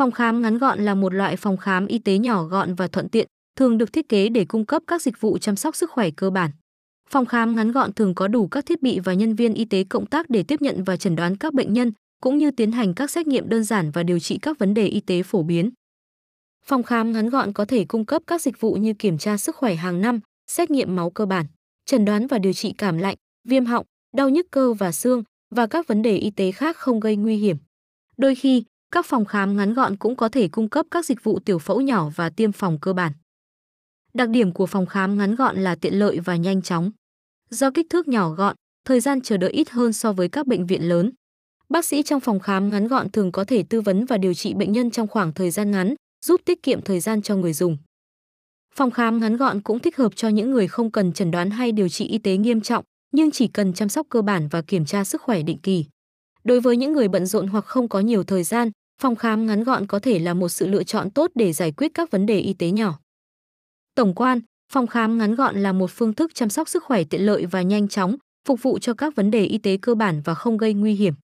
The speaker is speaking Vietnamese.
Phòng khám ngắn gọn là một loại phòng khám y tế nhỏ gọn và thuận tiện, thường được thiết kế để cung cấp các dịch vụ chăm sóc sức khỏe cơ bản. Phòng khám ngắn gọn thường có đủ các thiết bị và nhân viên y tế cộng tác để tiếp nhận và chẩn đoán các bệnh nhân, cũng như tiến hành các xét nghiệm đơn giản và điều trị các vấn đề y tế phổ biến. Phòng khám ngắn gọn có thể cung cấp các dịch vụ như kiểm tra sức khỏe hàng năm, xét nghiệm máu cơ bản, chẩn đoán và điều trị cảm lạnh, viêm họng, đau nhức cơ và xương và các vấn đề y tế khác không gây nguy hiểm. Đôi khi, các phòng khám ngắn gọn cũng có thể cung cấp các dịch vụ tiểu phẫu nhỏ và tiêm phòng cơ bản. Đặc điểm của phòng khám ngắn gọn là tiện lợi và nhanh chóng. Do kích thước nhỏ gọn, thời gian chờ đợi ít hơn so với các bệnh viện lớn. Bác sĩ trong phòng khám ngắn gọn thường có thể tư vấn và điều trị bệnh nhân trong khoảng thời gian ngắn, giúp tiết kiệm thời gian cho người dùng. Phòng khám ngắn gọn cũng thích hợp cho những người không cần chẩn đoán hay điều trị y tế nghiêm trọng, nhưng chỉ cần chăm sóc cơ bản và kiểm tra sức khỏe định kỳ. Đối với những người bận rộn hoặc không có nhiều thời gian, phòng khám ngắn gọn có thể là một sự lựa chọn tốt để giải quyết các vấn đề y tế nhỏ. Tổng quan, phòng khám ngắn gọn là một phương thức chăm sóc sức khỏe tiện lợi và nhanh chóng, phục vụ cho các vấn đề y tế cơ bản và không gây nguy hiểm.